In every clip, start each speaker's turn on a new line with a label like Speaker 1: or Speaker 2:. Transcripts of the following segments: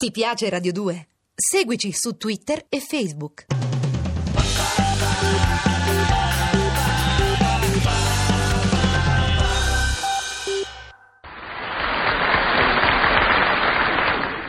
Speaker 1: Ti piace Radio 2? Seguici su Twitter e Facebook.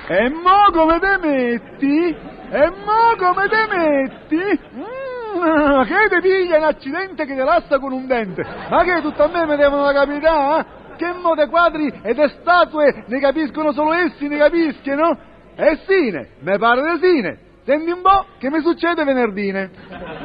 Speaker 2: E mo come te metti? E mo come te metti? Mm, che te piglia un accidente che ti lascia con un dente? Ma che tutto a me mi devono capitare? eh? Che mo de quadri e de statue ne capiscono solo essi, ne capiscono? E sine, me pare di sine. Senti un po' che mi succede venerdine.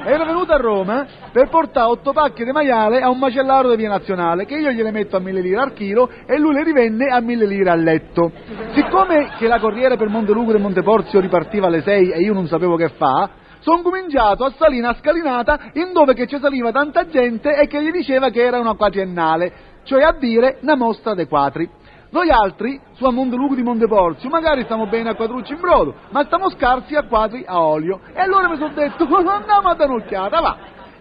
Speaker 2: Ero venuto a Roma per portare otto pacche di maiale a un macellaro di via nazionale che io gliele metto a mille lire al chilo e lui le rivende a mille lire al letto. Siccome che la corriere per Montelucro e Monteporzio ripartiva alle sei e io non sapevo che fa, sono cominciato a salire una scalinata in dove che ci saliva tanta gente e che gli diceva che era una quadriennale, cioè a dire una mostra dei quadri. Noi altri, su a Monteluco di Monteporzio, magari stiamo bene a quadrucci in brodo, ma stiamo scarsi a quadri a olio. E allora mi sono detto, andiamo a dare un'occhiata, va.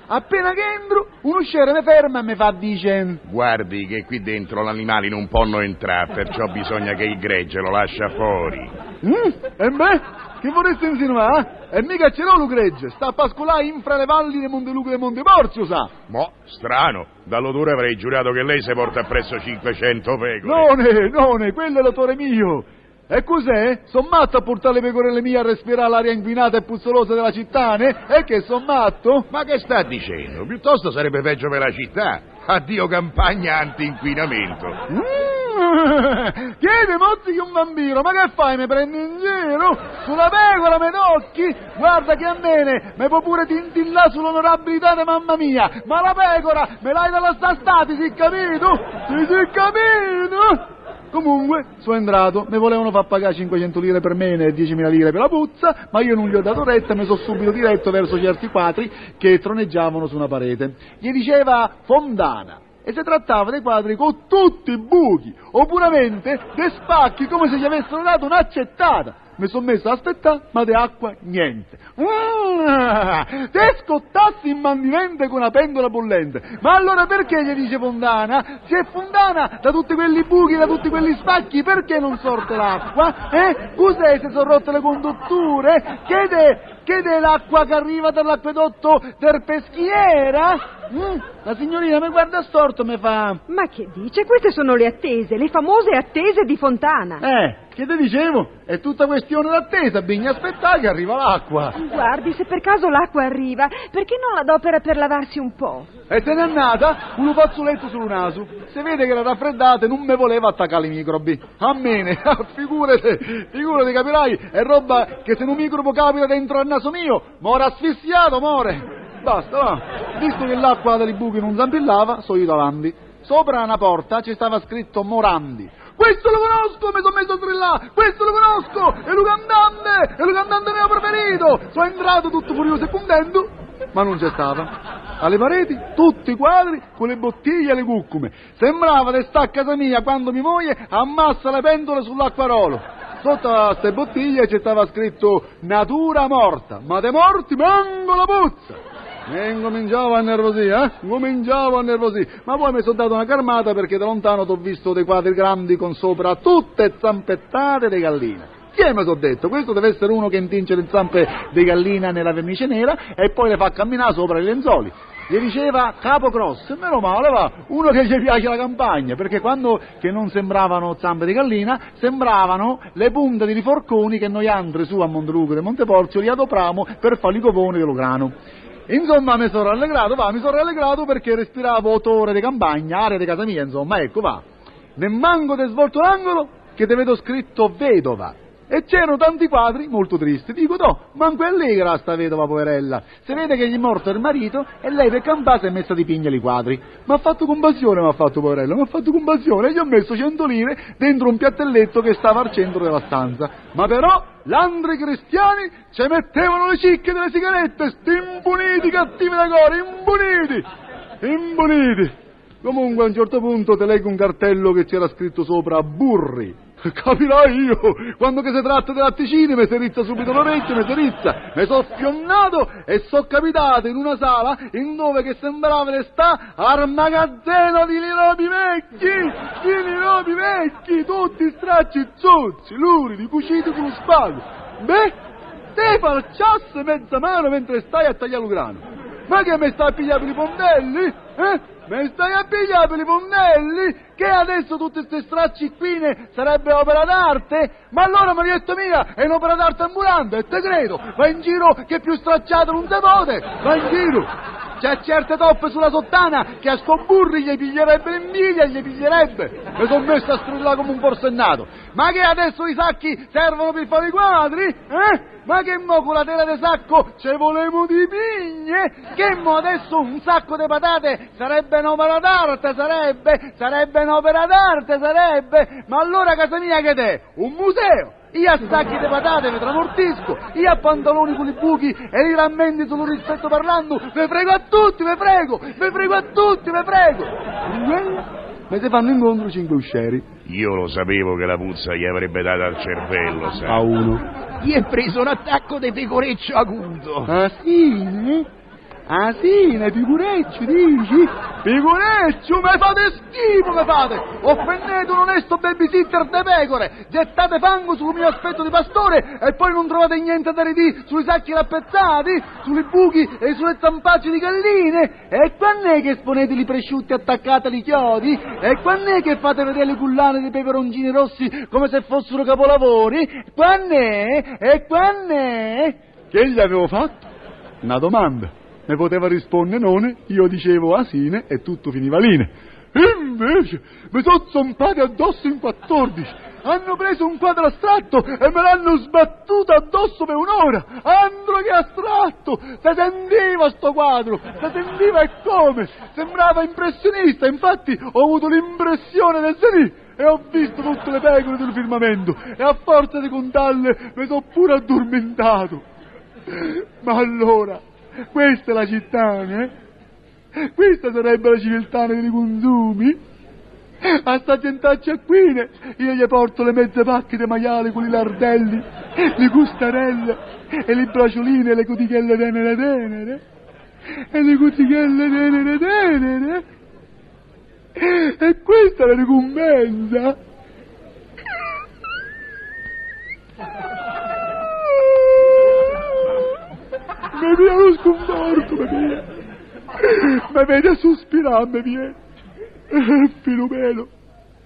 Speaker 2: Appena che entro, un usciere mi ferma e mi fa, dice...
Speaker 3: Guardi che qui dentro l'animali non possono entrare, perciò bisogna che il gregge lo lascia fuori.
Speaker 2: Mm, e beh, che vorreste insinuare? E mica c'era lo gregge, sta a pascolare infra le valli di Monteluco e Monteporzio, sa.
Speaker 3: Mo, strano, dall'odore avrei giurato che lei si porta appresso 500 pecore.
Speaker 2: None, none, quello è l'autore mio. E cos'è? Son matto a portare le pecorelle mie a respirare l'aria inquinata e puzzolosa della città, ne? E che son matto?
Speaker 3: Ma che sta dicendo? Piuttosto sarebbe peggio per la città. Addio campagna anti-inquinamento.
Speaker 2: Mm, chiedi mozzi che un bambino, ma che fai? Mi prendi in giro? Sulla pecora mi tocchi? Guarda che a me mi può pure tintillare sull'onorabilità di mamma mia, ma la pecora me l'hai dalla sta stati, si capito? Si, si capito? Comunque, sono entrato, mi volevano far pagare 500 lire per me e 10.000 lire per la puzza, ma io non gli ho dato retta e mi sono subito diretto verso certi quadri che troneggiavano su una parete. Gli diceva Fondana. E si trattava dei quadri con tutti i buchi, o puramente dei spacchi come se gli avessero dato un'accettata. Mi sono messo a aspettare, ma di acqua niente. Mm, te scottassi in mandivente con una pentola bollente. Ma allora perché gli dice Fondana? Se è Fondana da tutti quelli buchi, da tutti quelli spacchi, perché non sorte l'acqua? Eh? Cos'è se sono rotte le condutture? Chiede, chiede l'acqua che arriva dall'acquedotto del peschiera? Mm, la signorina mi guarda storto mi fa...
Speaker 4: Ma che dice? Queste sono le attese, le famose attese di Fontana.
Speaker 2: Eh, che te dicevo? È tutta questione d'attesa, bisogna aspettare che arriva l'acqua.
Speaker 4: Guardi, se per caso l'acqua arriva, perché non l'adopera per lavarsi un po'?
Speaker 2: E se n'è andata un fazzoletto sul naso. Si vede che era raffreddata non mi voleva attaccare i microbi. A me, figurati, figurati, capirai, è roba che se un microbo capita dentro al naso mio, muore asfissiato, muore. Basta, va. Visto che l'acqua dai buchi non zampillava, so io davanti. Sopra una porta ci stava scritto Morandi. Questo lo conosco, mi sono messo a strillare, questo lo conosco, è lo cantante, è lo cantante mio preferito. Sono entrato tutto furioso e contento, ma non c'è stava. Alle pareti tutti i quadri con le bottiglie e le cuccume. Sembrava di stare a casa mia quando mia moglie ammassa le pentole sull'acquarolo. Sotto a queste bottiglie stava scritto natura morta, ma dei morti manco la puzza. E incominciavo a nervosire, eh? Cominciavo a nervosire. Ma poi mi sono dato una carmata perché da lontano t'ho visto dei quadri grandi con sopra tutte zampettate di gallina. Che mi sono detto? Questo deve essere uno che intinge le zampe di gallina nella vernice nera e poi le fa camminare sopra i lenzuoli. Gli diceva capo cross, meno male va, uno che gli piace la campagna, perché quando che non sembravano zampe di gallina, sembravano le punte di riforconi che noi altri su a Monteluco e Monteporzio li adopramo per fare i covoni dello grano. Insomma, mi sono rallegrato, va, mi sono rallegrato perché respiravo odore di campagna, aria di casa mia, insomma, ecco, va. Ne manco te svolto l'angolo che te vedo scritto vedova. E c'erano tanti quadri molto tristi. Dico, no, manco è allegra sta vedova poverella. Si vede che gli è morto il marito e lei per campare si è messa di pignere i quadri. Ma ha fatto compassione, mi ha fatto poverella, mi ha fatto compassione. E gli ho messo 100 lire dentro un piattelletto che stava al centro della stanza. Ma però, l'andri cristiani ci mettevano le cicche delle sigarette, sti imbuniti cattivi da cuore, imbuniti, imbuniti. Comunque a un certo punto te leggo un cartello che c'era scritto sopra burri. Capirai io, quando che si tratta di latticini mi si rizza subito l'orecchio, mi si rizza, mi sono fionnato e sono capitato in una sala in dove che sembrava di sta al magazzino di lirobi vecchi, di lirobi vecchi, tutti stracci zozzi, luridi, cuciti con spago. Beh, te falciasse mezza mano mentre stai a tagliare il grano. Ma che mi stai a pigliare per i pondelli? Eh? Mi stai a pigliare per i pondelli? Che adesso tutti questi stracci qui sarebbe opera d'arte? Ma allora, Marietta mia, è un'opera d'arte ambulante, e te credo. Va in giro che più stracciato non si può, va in giro. C'è certe toppe sulla sottana che a sto burri gli piglierebbe l'invidia, gli piglierebbe. Mi sono messo a strillare come un forsennato. Ma che adesso i sacchi servono per fare i quadri? Eh? Ma che mo con la tela di sacco ce volemo di pigne? Che mo adesso un sacco di patate sarebbe un'opera d'arte, sarebbe? Sarebbe un'opera d'arte, sarebbe? Ma allora casa mia che te? Un museo? Io a sacchi di patate mi tramortisco, io a pantaloni con i buchi e i rammenti sullo rispetto parlando, vi prego a tutti, vi prego, vi prego a tutti, vi prego. Ma se fanno incontro cinque uscieri.
Speaker 3: Io lo sapevo che la puzza gli avrebbe dato al cervello, sai.
Speaker 2: A uno.
Speaker 5: Gli è preso un attacco di pecoreccio acuto.
Speaker 2: Ah sì? Ah sì, ne figureccio, dici? Figureccio, mi fate schifo, mi fate! Offendete un onesto babysitter de pecore, gettate fango sul mio aspetto di pastore e poi non trovate niente da ridire sui sacchi rappezzati, sui buchi e sulle zampacce di galline? E quando è che esponete i prosciutti attaccati agli chiodi? E quando è che fate vedere le cullane dei peperoncini rossi come se fossero capolavori? Quando è? E quando è? Che gli avevo fatto? Una domanda. Ne poteva rispondere none, io dicevo asine e tutto finiva line. Invece mi sono zompati addosso in 14, hanno preso un quadro astratto e me l'hanno sbattuto addosso per un'ora. Andro che astratto! Si sentiva sto quadro, si sentiva e come? Sembrava impressionista, infatti ho avuto l'impressione del Zenì e ho visto tutte le pecore del firmamento e a forza di contarle mi sono pure addormentato. Ma allora questa è la città, eh? Questa sarebbe la civiltà dei consumi? A sta gentaccia qui io gli porto le mezze pacche di maiale con i lardelli, le custarelle e le bracioline e le cutichelle tenere tenere e le cutichelle tenere tenere e questa è la ricompensa mi viene lo sconforto, mi viene. Mi vede a sospirare, mi viene. Filomeno,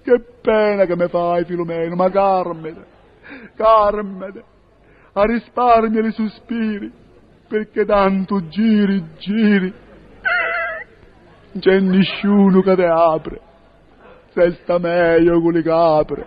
Speaker 2: che pena che mi fai, Filomeno, ma Carmine, Carmine, a risparmio i sospiri, perché tanto giri, giri. Non c'è nessuno che ti apre, se sta meglio con le capre.